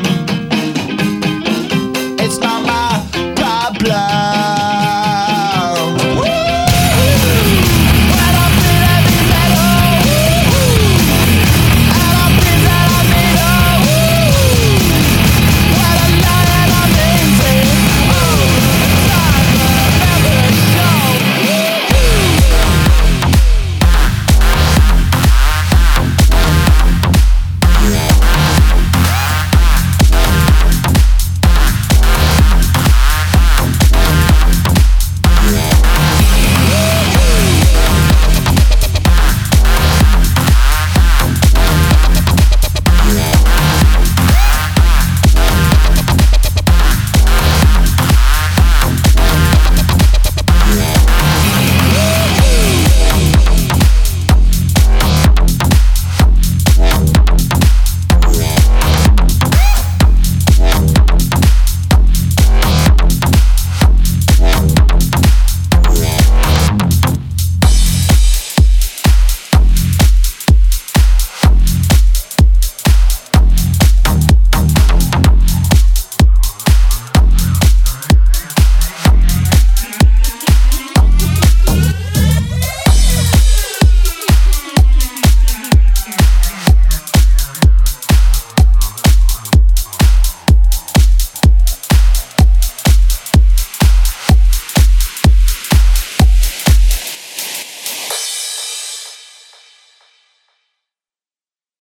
come.